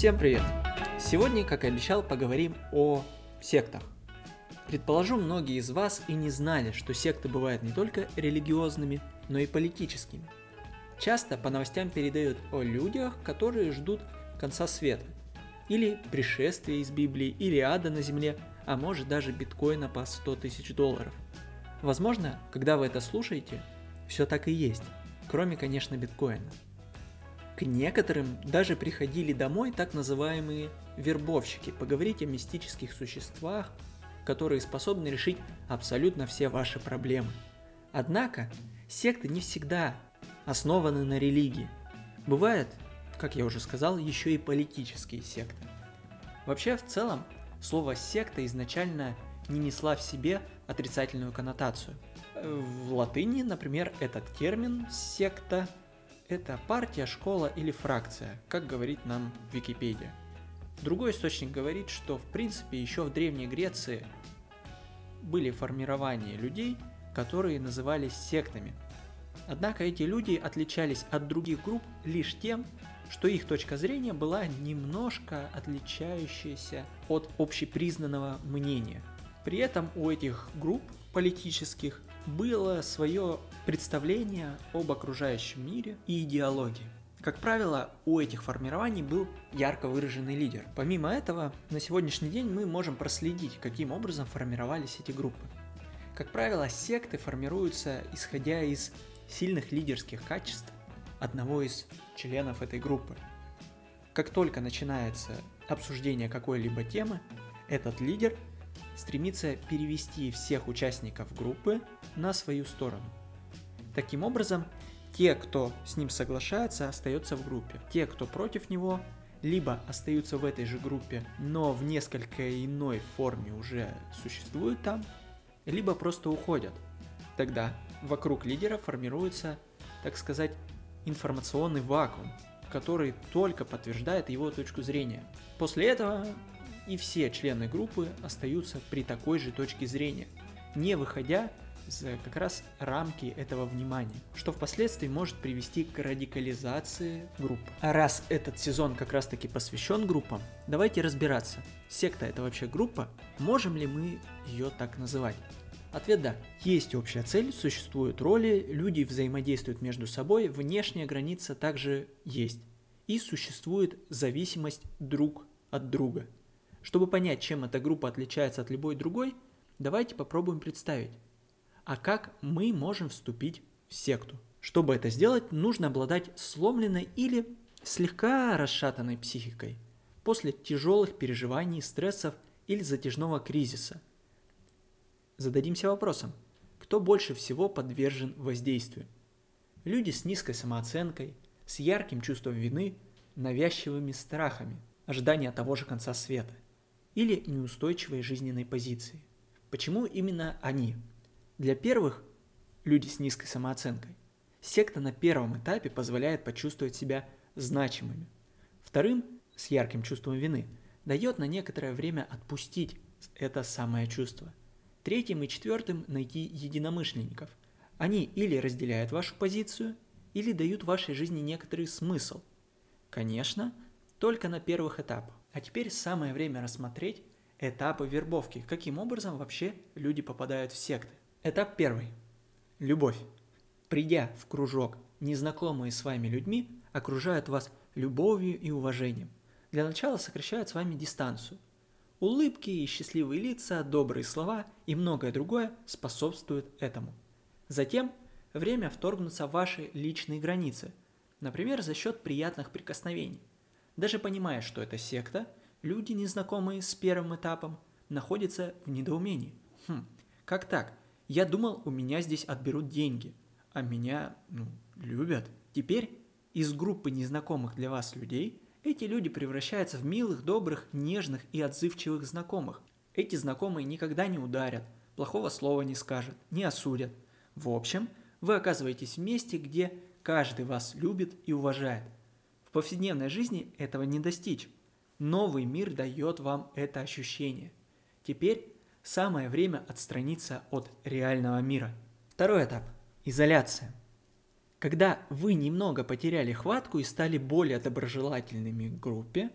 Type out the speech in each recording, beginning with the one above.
Всем привет! Сегодня, как и обещал, поговорим о сектах. Предположу, многие из вас и не знали, что секты бывают не только религиозными, но и политическими. Часто по новостям передают о людях, которые ждут конца света, или пришествия из Библии, или ада на земле, а может даже биткоина по 100 тысяч долларов. Возможно, когда вы это слушаете, все так и есть, кроме, конечно, биткоина. К некоторым даже приходили домой так называемые вербовщики, поговорить о мистических существах, которые способны решить абсолютно все ваши проблемы. Однако, секты не всегда основаны на религии. Бывает, как я уже сказал, еще и политические секты. Вообще, в целом, слово «секта» изначально не несла в себе отрицательную коннотацию. В латыни, например, этот термин «секта» – это партия, школа или фракция, как говорит нам Википедия. Другой источник говорит, что в принципе еще в Древней Греции были формирования людей, которые назывались сектами. Однако эти люди отличались от других групп лишь тем, что их точка зрения была немножко отличающаяся от общепризнанного мнения. При этом у этих групп политических было свое представление об окружающем мире и идеологии. Как правило, у этих формирований был ярко выраженный лидер. Помимо этого, на сегодняшний день мы можем проследить, каким образом формировались эти группы. Как правило, секты формируются исходя из сильных лидерских качеств одного из членов этой группы. Как только начинается обсуждение какой-либо темы, этот лидер стремится перевести всех участников группы на свою сторону. Таким образом, те, кто с ним соглашается, остаются в группе. Те, кто против него, либо остаются в этой же группе, но в несколько иной форме уже существуют там, либо просто уходят. Тогда вокруг лидера формируется, так сказать, информационный вакуум, который только подтверждает его точку зрения. После этого и все члены группы остаются при такой же точке зрения, не выходя как раз рамки этого внимания, что впоследствии может привести к радикализации группы. А раз этот сезон как раз таки посвящен группам, давайте разбираться, секта это вообще группа, можем ли мы ее так называть? Ответ да. Есть общая цель, существуют роли, люди взаимодействуют между собой, внешняя граница также есть. И существует зависимость друг от друга. Чтобы понять, чем эта группа отличается от любой другой, давайте попробуем представить а как мы можем вступить в секту. Чтобы это сделать, нужно обладать сломленной или слегка расшатанной психикой после тяжелых переживаний, стрессов или затяжного кризиса. Зададимся вопросом, кто больше всего подвержен воздействию? Люди с низкой самооценкой, с ярким чувством вины, навязчивыми страхами, ожидания того же конца света или неустойчивой жизненной позиции. Почему именно они? Для первых, люди с низкой самооценкой, секта на первом этапе позволяет почувствовать себя значимыми. Вторым, с ярким чувством вины, дает на некоторое время отпустить это самое чувство. Третьим и четвертым найти единомышленников. Они или разделяют вашу позицию, или дают вашей жизни некоторый смысл. Конечно, только на первых этапах. А теперь самое время рассмотреть этапы вербовки, каким образом вообще люди попадают в секты. Этап первый. Любовь. Придя в кружок, незнакомые с вами людьми окружают вас любовью и уважением. Для начала сокращают с вами дистанцию. Улыбки и счастливые лица, добрые слова и многое другое способствуют этому. Затем время вторгнуться в ваши личные границы, например, за счет приятных прикосновений. Даже понимая, что это секта, люди, незнакомые с первым этапом, находятся в недоумении. Хм, как так? Я думал, у меня здесь отберут деньги, а меня, ну, любят. Теперь из группы незнакомых для вас людей эти люди превращаются в милых, добрых, нежных и отзывчивых знакомых. Эти знакомые никогда не ударят, плохого слова не скажут, не осудят. В общем, вы оказываетесь в месте, где каждый вас любит и уважает. В повседневной жизни этого не достичь. Новый мир дает вам это ощущение. Теперь Самое время отстраниться от реального мира. Второй этап – изоляция. Когда вы немного потеряли хватку и стали более доброжелательными к группе,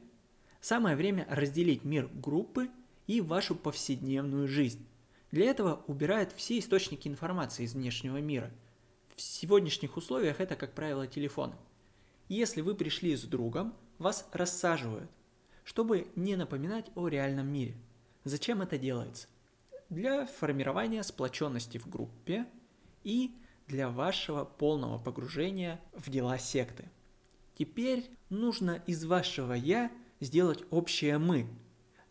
Самое время разделить мир группы и вашу повседневную жизнь. Для этого убирают все источники информации из внешнего мира. В сегодняшних условиях это, как правило, телефон. Если вы пришли с другом, вас рассаживают, чтобы не напоминать о реальном мире. Зачем это делается? Для формирования сплоченности в группе и для вашего полного погружения в дела секты. Теперь нужно из вашего «я» сделать общее «мы».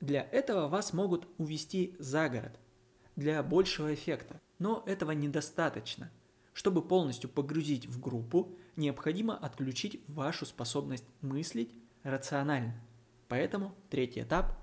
Для этого вас могут увести за город, для большего эффекта. Но этого недостаточно. Чтобы полностью погрузить в группу, необходимо отключить вашу способность мыслить рационально. Поэтому третий этап,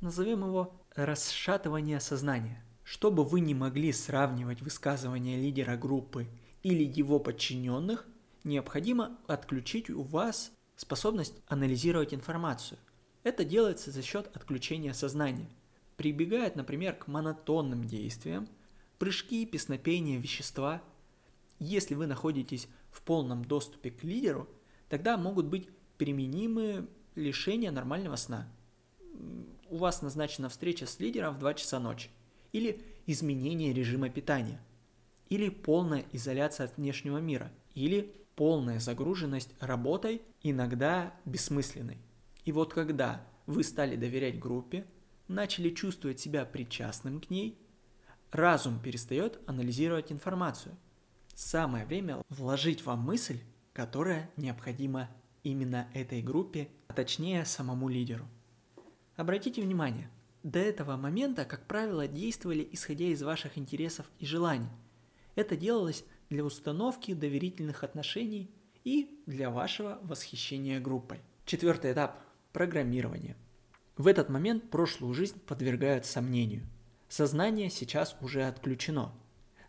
назовем его расшатывание сознания. Чтобы вы не могли сравнивать высказывания лидера группы или его подчиненных, необходимо отключить у вас способность анализировать информацию. Это делается за счет отключения сознания. Прибегает, например, к монотонным действиям, прыжки, песнопения вещества. Если вы находитесь в полном доступе к лидеру, тогда могут быть применимы лишения нормального сна. У вас назначена встреча с лидером в 2 часа ночи – или изменение режима питания, или полная изоляция от внешнего мира, или полная загруженность работой, иногда бессмысленной. И вот когда вы стали доверять группе, начали чувствовать себя причастным к ней, разум перестает анализировать информацию. Самое время вложить вам мысль, которая необходима именно этой группе, а точнее самому лидеру. Обратите внимание, до этого момента, как правило, действовали исходя из ваших интересов и желаний. Это делалось для установки доверительных отношений и для вашего восхищения группой. Четвертый этап – программирование. В этот момент прошлую жизнь подвергают сомнению. Сознание сейчас уже отключено.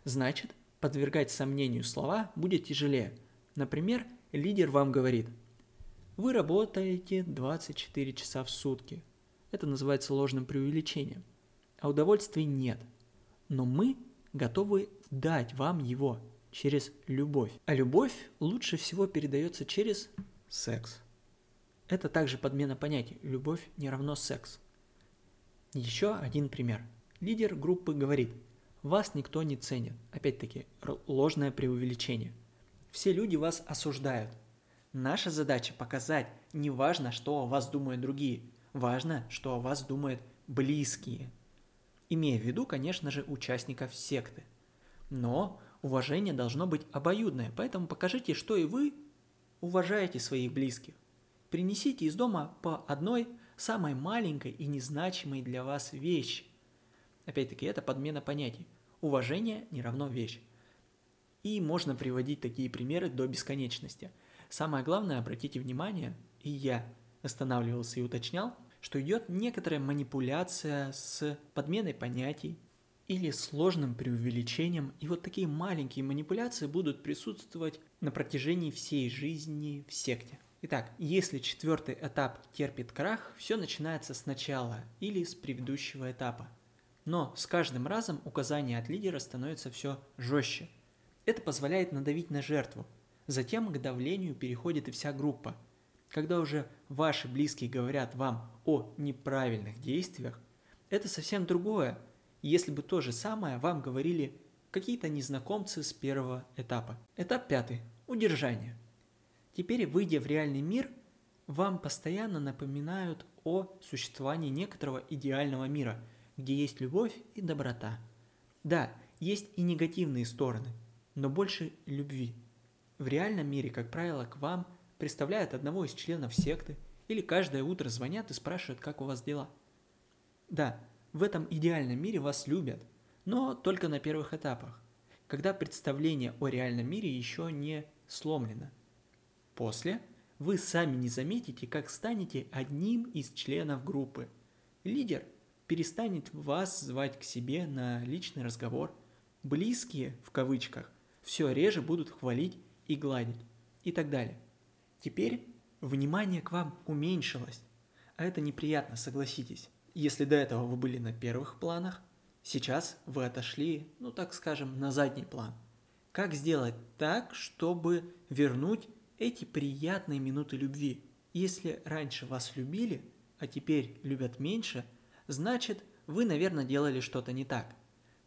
Значит, подвергать сомнению слова будет тяжелее. Например, лидер вам говорит, вы работаете 24 часа в сутки, это называется ложным преувеличением. А удовольствия нет. Но мы готовы дать вам его через любовь. А любовь лучше всего передается через секс. Это также подмена понятий. Любовь не равно секс. Еще один пример. Лидер группы говорит, вас никто не ценит. Опять-таки, ложное преувеличение. Все люди вас осуждают. Наша задача показать, неважно, что о вас думают другие – Важно, что о вас думают близкие. Имея в виду, конечно же, участников секты. Но уважение должно быть обоюдное, поэтому покажите, что и вы уважаете своих близких. Принесите из дома по одной самой маленькой и незначимой для вас вещи. Опять-таки, это подмена понятий. Уважение не равно вещь. И можно приводить такие примеры до бесконечности. Самое главное, обратите внимание, и я останавливался и уточнял, что идет некоторая манипуляция с подменой понятий или сложным преувеличением, и вот такие маленькие манипуляции будут присутствовать на протяжении всей жизни в секте. Итак, если четвертый этап терпит крах, все начинается сначала или с предыдущего этапа. Но с каждым разом указания от лидера становятся все жестче. Это позволяет надавить на жертву. Затем к давлению переходит и вся группа – когда уже ваши близкие говорят вам о неправильных действиях, это совсем другое, если бы то же самое вам говорили какие-то незнакомцы с первого этапа. Этап пятый. Удержание. Теперь, выйдя в реальный мир, вам постоянно напоминают о существовании некоторого идеального мира, где есть любовь и доброта. Да, есть и негативные стороны, но больше любви. В реальном мире, как правило, к вам представляют одного из членов секты или каждое утро звонят и спрашивают, как у вас дела. Да, в этом идеальном мире вас любят, но только на первых этапах, когда представление о реальном мире еще не сломлено. После вы сами не заметите, как станете одним из членов группы. Лидер перестанет вас звать к себе на личный разговор. Близкие, в кавычках, все реже будут хвалить и гладить и так далее. Теперь внимание к вам уменьшилось, а это неприятно, согласитесь. Если до этого вы были на первых планах, сейчас вы отошли, ну так скажем, на задний план. Как сделать так, чтобы вернуть эти приятные минуты любви? Если раньше вас любили, а теперь любят меньше, значит, вы, наверное, делали что-то не так.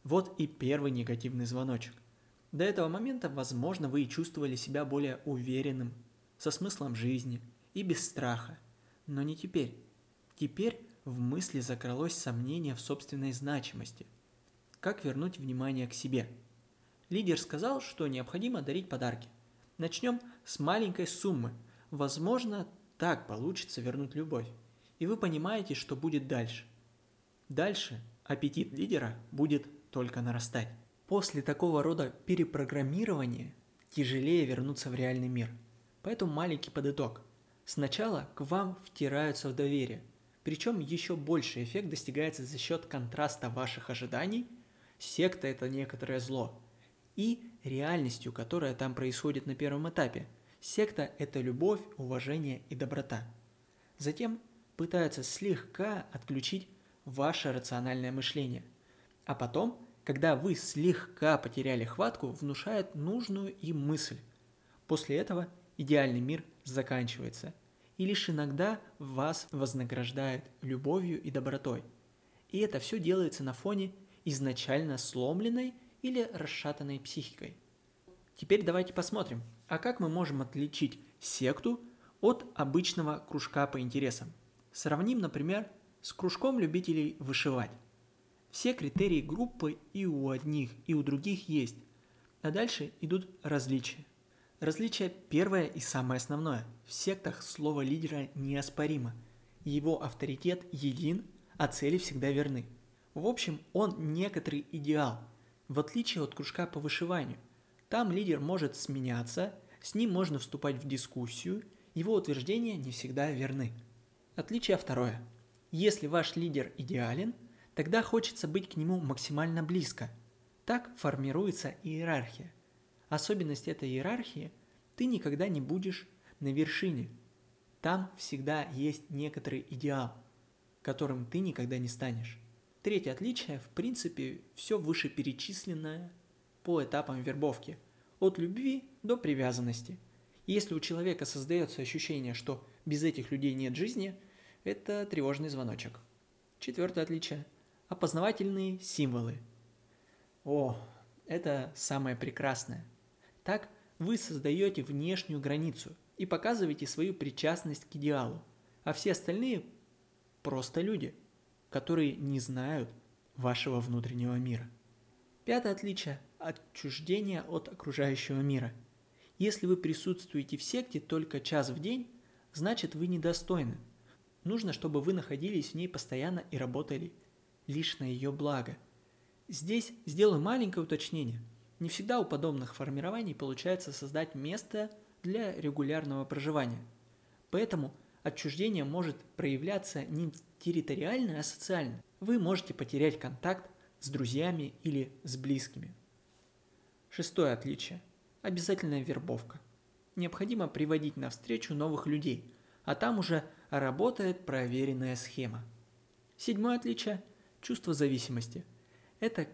Вот и первый негативный звоночек. До этого момента, возможно, вы и чувствовали себя более уверенным, со смыслом жизни и без страха. Но не теперь. Теперь в мысли закралось сомнение в собственной значимости. Как вернуть внимание к себе? Лидер сказал, что необходимо дарить подарки. Начнем с маленькой суммы. Возможно, так получится вернуть любовь. И вы понимаете, что будет дальше. Дальше аппетит лидера будет только нарастать. После такого рода перепрограммирования тяжелее вернуться в реальный мир. Поэтому маленький подыток. Сначала к вам втираются в доверие, причем еще больший эффект достигается за счет контраста ваших ожиданий, секта это некоторое зло, и реальностью, которая там происходит на первом этапе. Секта – это любовь, уважение и доброта. Затем пытаются слегка отключить ваше рациональное мышление. А потом, когда вы слегка потеряли хватку, внушает нужную им мысль. После этого идеальный мир заканчивается, и лишь иногда вас вознаграждает любовью и добротой. И это все делается на фоне изначально сломленной или расшатанной психикой. Теперь давайте посмотрим, а как мы можем отличить секту от обычного кружка по интересам. Сравним, например, с кружком любителей вышивать. Все критерии группы и у одних, и у других есть, а дальше идут различия. Различие первое и самое основное. В сектах слово лидера неоспоримо. Его авторитет един, а цели всегда верны. В общем, он некоторый идеал – в отличие от кружка по вышиванию. Там лидер может сменяться, с ним можно вступать в дискуссию, его утверждения не всегда верны. Отличие второе. Если ваш лидер идеален, тогда хочется быть к нему максимально близко. Так формируется иерархия. Особенность этой иерархии – ты никогда не будешь на вершине. Там всегда есть некоторый идеал, которым ты никогда не станешь. Третье отличие, в принципе, все вышеперечисленное по этапам вербовки, от любви до привязанности. Если у человека создается ощущение, что без этих людей нет жизни, это тревожный звоночек. Четвертое отличие – опознавательные символы. О, это самое прекрасное. Так вы создаете внешнюю границу и показываете свою причастность к идеалу, а все остальные – просто люди – которые не знают вашего внутреннего мира. Пятое отличие – отчуждение от окружающего мира. Если вы присутствуете в секте только час в день, значит вы недостойны. Нужно, чтобы вы находились в ней постоянно и работали лишь на ее благо. Здесь сделаю маленькое уточнение. Не всегда у подобных формирований получается создать место для регулярного проживания. Поэтому отчуждение может проявляться не территориально, а социально. Вы можете потерять контакт с друзьями или с близкими. Шестое отличие. Обязательная вербовка. Необходимо приводить на встречу новых людей, а там уже работает проверенная схема. Седьмое отличие – чувство зависимости. Это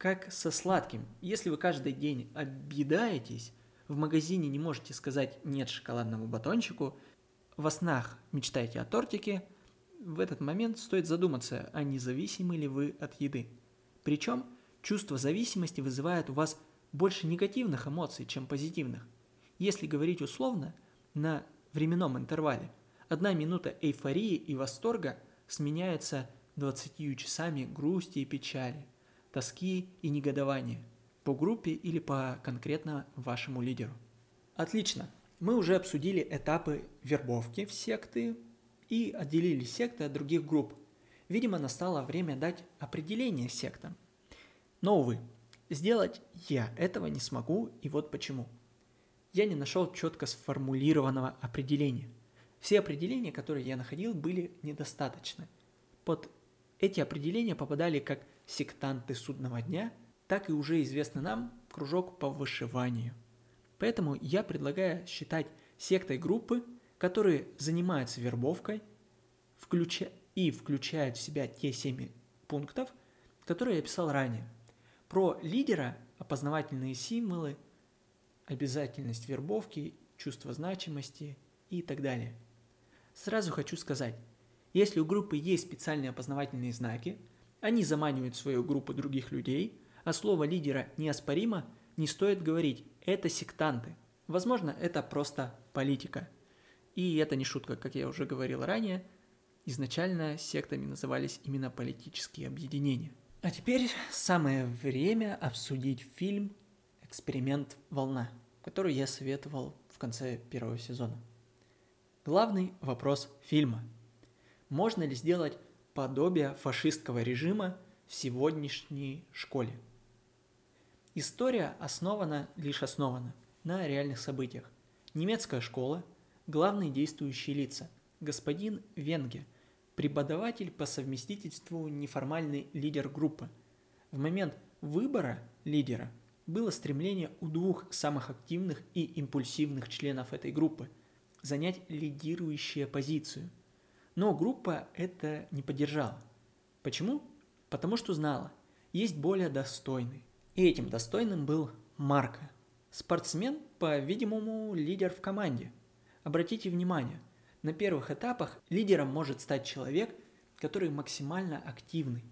как со сладким. Если вы каждый день объедаетесь, в магазине не можете сказать «нет» шоколадному батончику, во снах мечтаете о тортике – в этот момент стоит задуматься, а не зависимы ли вы от еды. Причем чувство зависимости вызывает у вас больше негативных эмоций, чем позитивных. Если говорить условно, на временном интервале одна минута эйфории и восторга сменяется 20 часами грусти и печали, тоски и негодования по группе или по конкретно вашему лидеру. Отлично. Мы уже обсудили этапы вербовки в секты, и отделили секты от других групп. Видимо, настало время дать определение сектам. Но, увы, сделать я этого не смогу, и вот почему. Я не нашел четко сформулированного определения. Все определения, которые я находил, были недостаточны. Под эти определения попадали как сектанты судного дня, так и уже известный нам кружок по вышиванию. Поэтому я предлагаю считать сектой группы – которые занимаются вербовкой включа... и включают в себя те семь пунктов, которые я писал ранее. Про лидера, опознавательные символы, обязательность вербовки, чувство значимости и так далее. Сразу хочу сказать, Если у группы есть специальные опознавательные знаки, они заманивают в свою группу других людей, а слово лидера неоспоримо, не стоит говорить «это сектанты». Возможно, это просто политика. И это не шутка, как я уже говорил ранее, изначально сектами назывались именно политические объединения. А теперь самое время обсудить фильм «Эксперимент Волна», который я советовал в конце первого сезона. Главный вопрос фильма. Можно ли сделать подобие фашистского режима в сегодняшней школе? История основана, лишь основана, на реальных событиях. Немецкая школа, главные действующие лица, господин Венге, преподаватель по совместительству неформальный лидер группы. В момент выбора лидера было стремление у двух самых активных и импульсивных членов этой группы занять лидирующую позицию. Но группа это не поддержала. Почему? Потому что знала, есть более достойный. И этим достойным был Марко – Спортсмен, по-видимому, лидер в команде. Обратите внимание, на первых этапах лидером может стать человек, который максимально активный,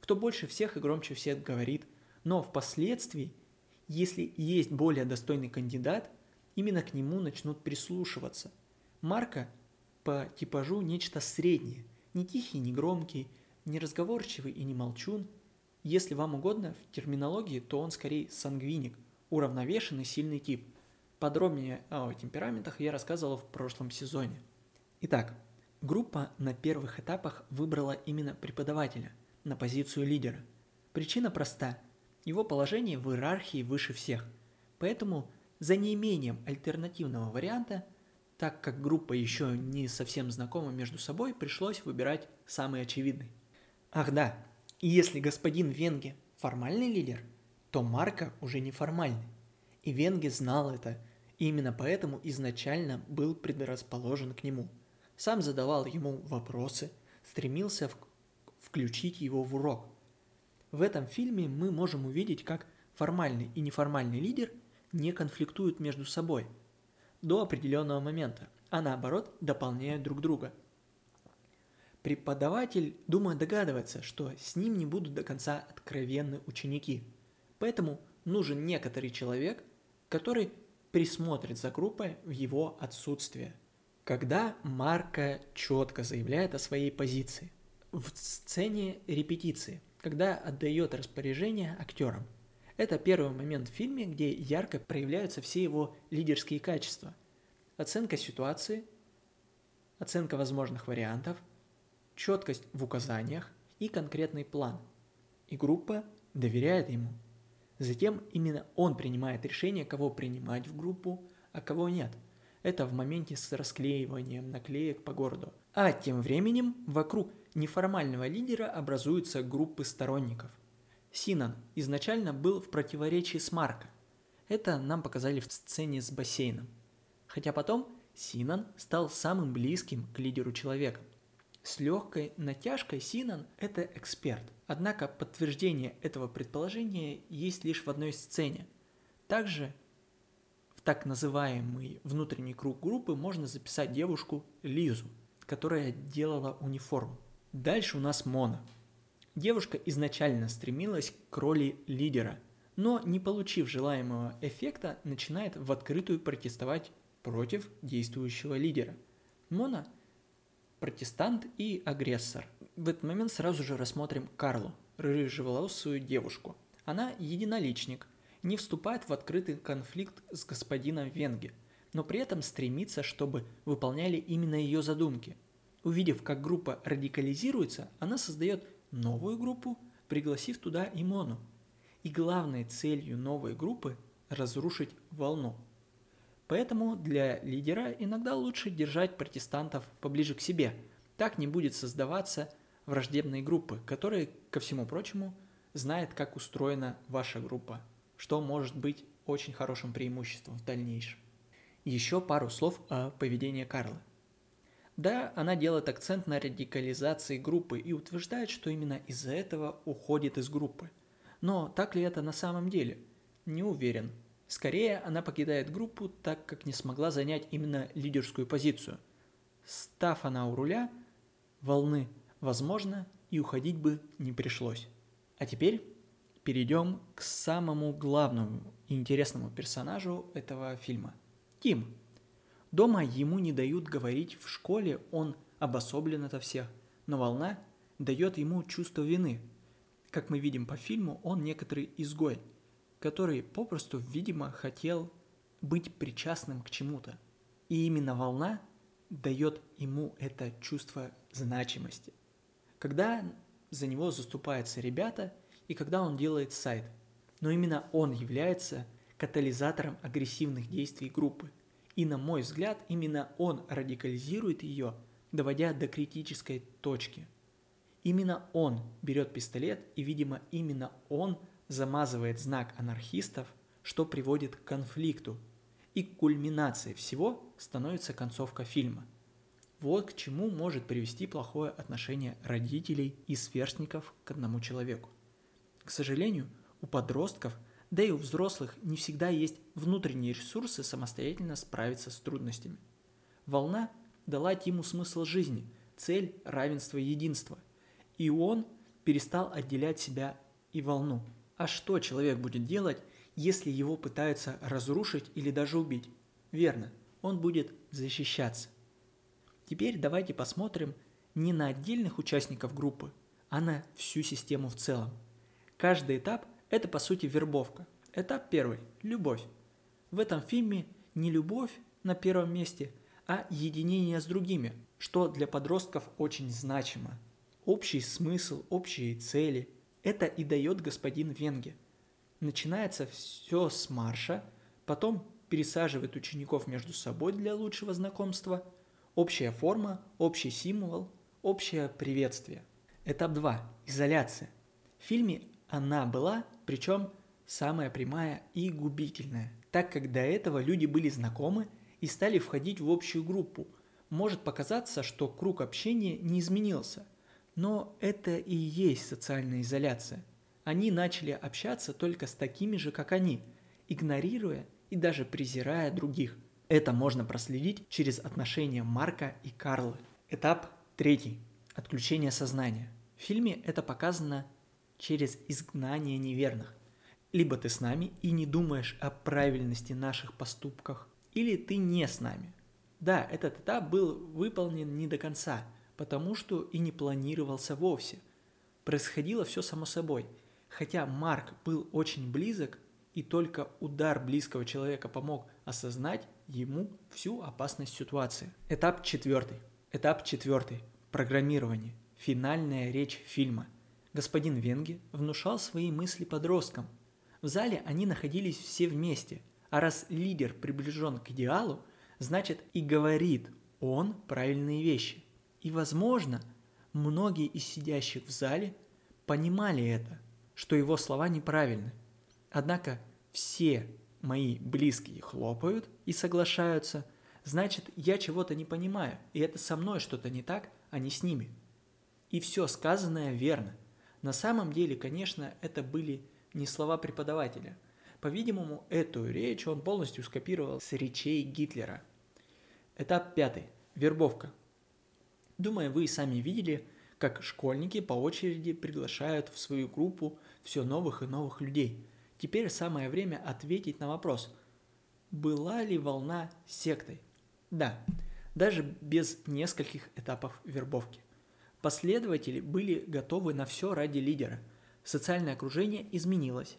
кто больше всех и громче всех говорит, но впоследствии, если есть более достойный кандидат, именно к нему начнут прислушиваться. Марка по типажу нечто среднее, не тихий, не громкий, не разговорчивый и не молчун. Если вам угодно, в терминологии, то он скорее сангвиник, уравновешенный, сильный тип. Подробнее о темпераментах я рассказывал в прошлом сезоне. Итак, группа на первых этапах выбрала именно преподавателя на позицию лидера. Причина проста. Его положение в иерархии выше всех. Поэтому за неимением альтернативного варианта, так как группа еще не совсем знакома между собой, пришлось выбирать самый очевидный. Ах да, и если господин Венге формальный лидер – то Марка уже неформальный. И Венге знал это, и именно поэтому изначально был предрасположен к нему. Сам задавал ему вопросы, стремился в... включить его в урок. В этом фильме мы можем увидеть, как формальный и неформальный лидер не конфликтуют между собой до определенного момента, а наоборот дополняют друг друга. Преподаватель, думаю, догадывается, что с ним не будут до конца откровенны ученики – Поэтому нужен некоторый человек, который присмотрит за группой в его отсутствие. Когда Марка четко заявляет о своей позиции. В сцене репетиции, когда отдает распоряжение актерам. Это первый момент в фильме, где ярко проявляются все его лидерские качества. Оценка ситуации, оценка возможных вариантов, четкость в указаниях и конкретный план. И группа доверяет ему – Затем именно он принимает решение, кого принимать в группу, а кого нет. Это в моменте с расклеиванием наклеек по городу. А тем временем вокруг неформального лидера образуются группы сторонников. Синан изначально был в противоречии с Марко. Это нам показали в сцене с бассейном. Хотя потом Синан стал самым близким к лидеру человеком. С легкой натяжкой Синан – это эксперт. Однако подтверждение этого предположения есть лишь в одной сцене. Также в так называемый внутренний круг группы можно записать девушку Лизу, которая делала униформу. Дальше у нас Мона. Девушка изначально стремилась к роли лидера, но не получив желаемого эффекта, начинает в открытую протестовать против действующего лидера. Мона – протестант и агрессор. В этот момент сразу же рассмотрим Карлу, рыжеволосую девушку. Она единоличник, не вступает в открытый конфликт с господином Венге, но при этом стремится, чтобы выполняли именно ее задумки. Увидев, как группа радикализируется, она создает новую группу, пригласив туда Имону. И главной целью новой группы – разрушить волну – Поэтому для лидера иногда лучше держать протестантов поближе к себе. Так не будет создаваться враждебные группы, которые, ко всему прочему, знает, как устроена ваша группа, что может быть очень хорошим преимуществом в дальнейшем. Еще пару слов о поведении Карла. Да, она делает акцент на радикализации группы и утверждает, что именно из-за этого уходит из группы. Но так ли это на самом деле? Не уверен, Скорее, она покидает группу, так как не смогла занять именно лидерскую позицию. Став она у руля, волны возможно и уходить бы не пришлось. А теперь перейдем к самому главному и интересному персонажу этого фильма – Тим. Дома ему не дают говорить, в школе он обособлен ото всех, но волна дает ему чувство вины. Как мы видим по фильму, он некоторый изгой, который попросту, видимо, хотел быть причастным к чему-то. И именно волна дает ему это чувство значимости. Когда за него заступаются ребята и когда он делает сайт. Но именно он является катализатором агрессивных действий группы. И на мой взгляд, именно он радикализирует ее, доводя до критической точки. Именно он берет пистолет, и, видимо, именно он замазывает знак анархистов, что приводит к конфликту. И кульминацией всего становится концовка фильма. Вот к чему может привести плохое отношение родителей и сверстников к одному человеку. К сожалению, у подростков, да и у взрослых не всегда есть внутренние ресурсы самостоятельно справиться с трудностями. Волна дала Тиму смысл жизни, цель, равенство, единство. И он перестал отделять себя и волну. А что человек будет делать, если его пытаются разрушить или даже убить? Верно, он будет защищаться. Теперь давайте посмотрим не на отдельных участников группы, а на всю систему в целом – Каждый этап – это по сути вербовка. Этап первый – любовь. В этом фильме не любовь на первом месте, а единение с другими, что для подростков очень значимо. Общий смысл, общие цели – это и дает господин Венге. Начинается все с марша, потом пересаживает учеников между собой для лучшего знакомства, общая форма, общий символ, общее приветствие. Этап 2. Изоляция. В фильме она была, причем самая прямая и губительная, так как до этого люди были знакомы и стали входить в общую группу. Может показаться, что круг общения не изменился, но это и есть социальная изоляция. Они начали общаться только с такими же, как они, игнорируя и даже презирая других. Это можно проследить через отношения Марка и Карлы. Этап третий. Отключение сознания. В фильме это показано через изгнание неверных. Либо ты с нами и не думаешь о правильности наших поступках, или ты не с нами. Да, этот этап был выполнен не до конца, потому что и не планировался вовсе. Происходило все само собой. Хотя Марк был очень близок, и только удар близкого человека помог осознать ему всю опасность ситуации. Этап четвертый. Этап четвертый. Программирование. Финальная речь фильма господин Венге внушал свои мысли подросткам. В зале они находились все вместе, а раз лидер приближен к идеалу, значит и говорит он правильные вещи. И, возможно, многие из сидящих в зале понимали это, что его слова неправильны. Однако все мои близкие хлопают и соглашаются, значит, я чего-то не понимаю, и это со мной что-то не так, а не с ними. И все сказанное верно – на самом деле, конечно, это были не слова преподавателя. По-видимому, эту речь он полностью скопировал с речей Гитлера. Этап пятый. Вербовка. Думаю, вы сами видели, как школьники по очереди приглашают в свою группу все новых и новых людей. Теперь самое время ответить на вопрос, была ли волна сектой? Да, даже без нескольких этапов вербовки. Последователи были готовы на все ради лидера. Социальное окружение изменилось.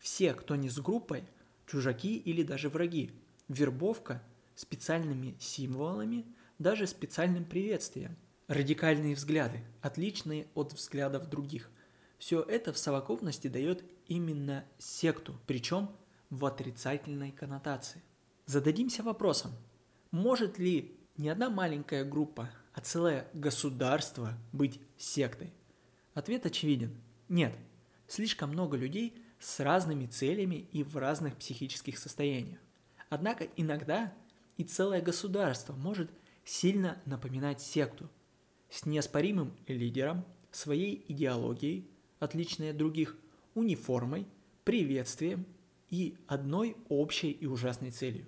Все, кто не с группой, чужаки или даже враги. Вербовка специальными символами, даже специальным приветствием. Радикальные взгляды, отличные от взглядов других. Все это в совокупности дает именно секту, причем в отрицательной коннотации. Зададимся вопросом, может ли не одна маленькая группа а целое государство быть сектой? Ответ очевиден. Нет. Слишком много людей с разными целями и в разных психических состояниях. Однако иногда и целое государство может сильно напоминать секту с неоспоримым лидером, своей идеологией, отличной от других, униформой, приветствием и одной общей и ужасной целью.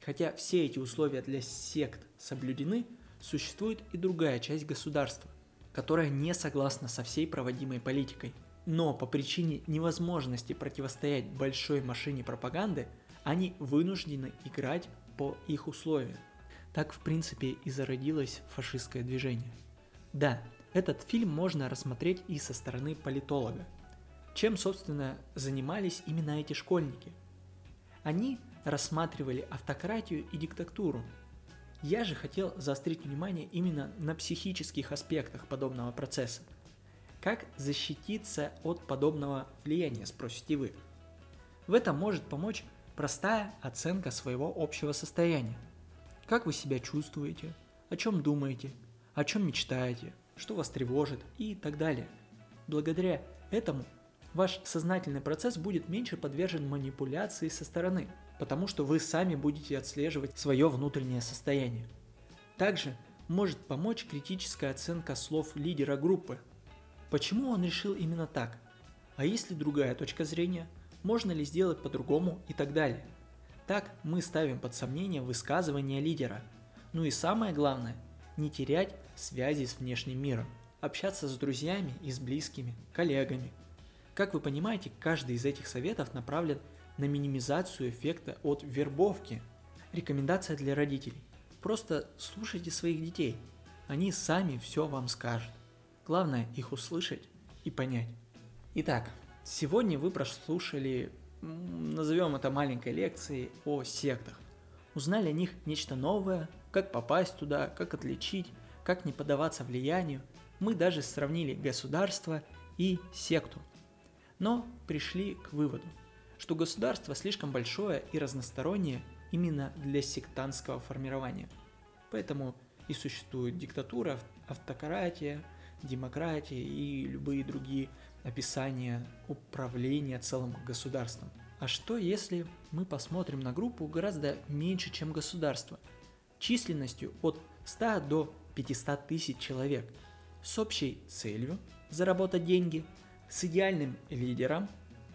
Хотя все эти условия для сект соблюдены – существует и другая часть государства, которая не согласна со всей проводимой политикой. Но по причине невозможности противостоять большой машине пропаганды, они вынуждены играть по их условиям. Так, в принципе, и зародилось фашистское движение. Да, этот фильм можно рассмотреть и со стороны политолога. Чем, собственно, занимались именно эти школьники? Они рассматривали автократию и диктатуру. Я же хотел заострить внимание именно на психических аспектах подобного процесса. Как защититься от подобного влияния, спросите вы? В этом может помочь простая оценка своего общего состояния. Как вы себя чувствуете, о чем думаете, о чем мечтаете, что вас тревожит и так далее. Благодаря этому ваш сознательный процесс будет меньше подвержен манипуляции со стороны, потому что вы сами будете отслеживать свое внутреннее состояние. Также может помочь критическая оценка слов лидера группы. Почему он решил именно так? А есть ли другая точка зрения? Можно ли сделать по-другому и так далее? Так мы ставим под сомнение высказывания лидера. Ну и самое главное, не терять связи с внешним миром, общаться с друзьями и с близкими, коллегами. Как вы понимаете, каждый из этих советов направлен на минимизацию эффекта от вербовки. Рекомендация для родителей. Просто слушайте своих детей. Они сами все вам скажут. Главное их услышать и понять. Итак, сегодня вы прослушали, назовем это маленькой лекцией о сектах. Узнали о них нечто новое, как попасть туда, как отличить, как не поддаваться влиянию. Мы даже сравнили государство и секту. Но пришли к выводу, что государство слишком большое и разностороннее именно для сектантского формирования. Поэтому и существует диктатура, автократия, демократия и любые другие описания управления целым государством. А что если мы посмотрим на группу гораздо меньше, чем государство, численностью от 100 до 500 тысяч человек, с общей целью заработать деньги, с идеальным лидером,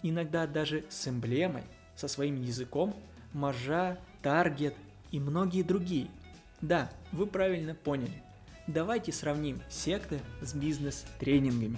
иногда даже с эмблемой, со своим языком, маржа, таргет и многие другие. Да, вы правильно поняли. Давайте сравним секты с бизнес-тренингами.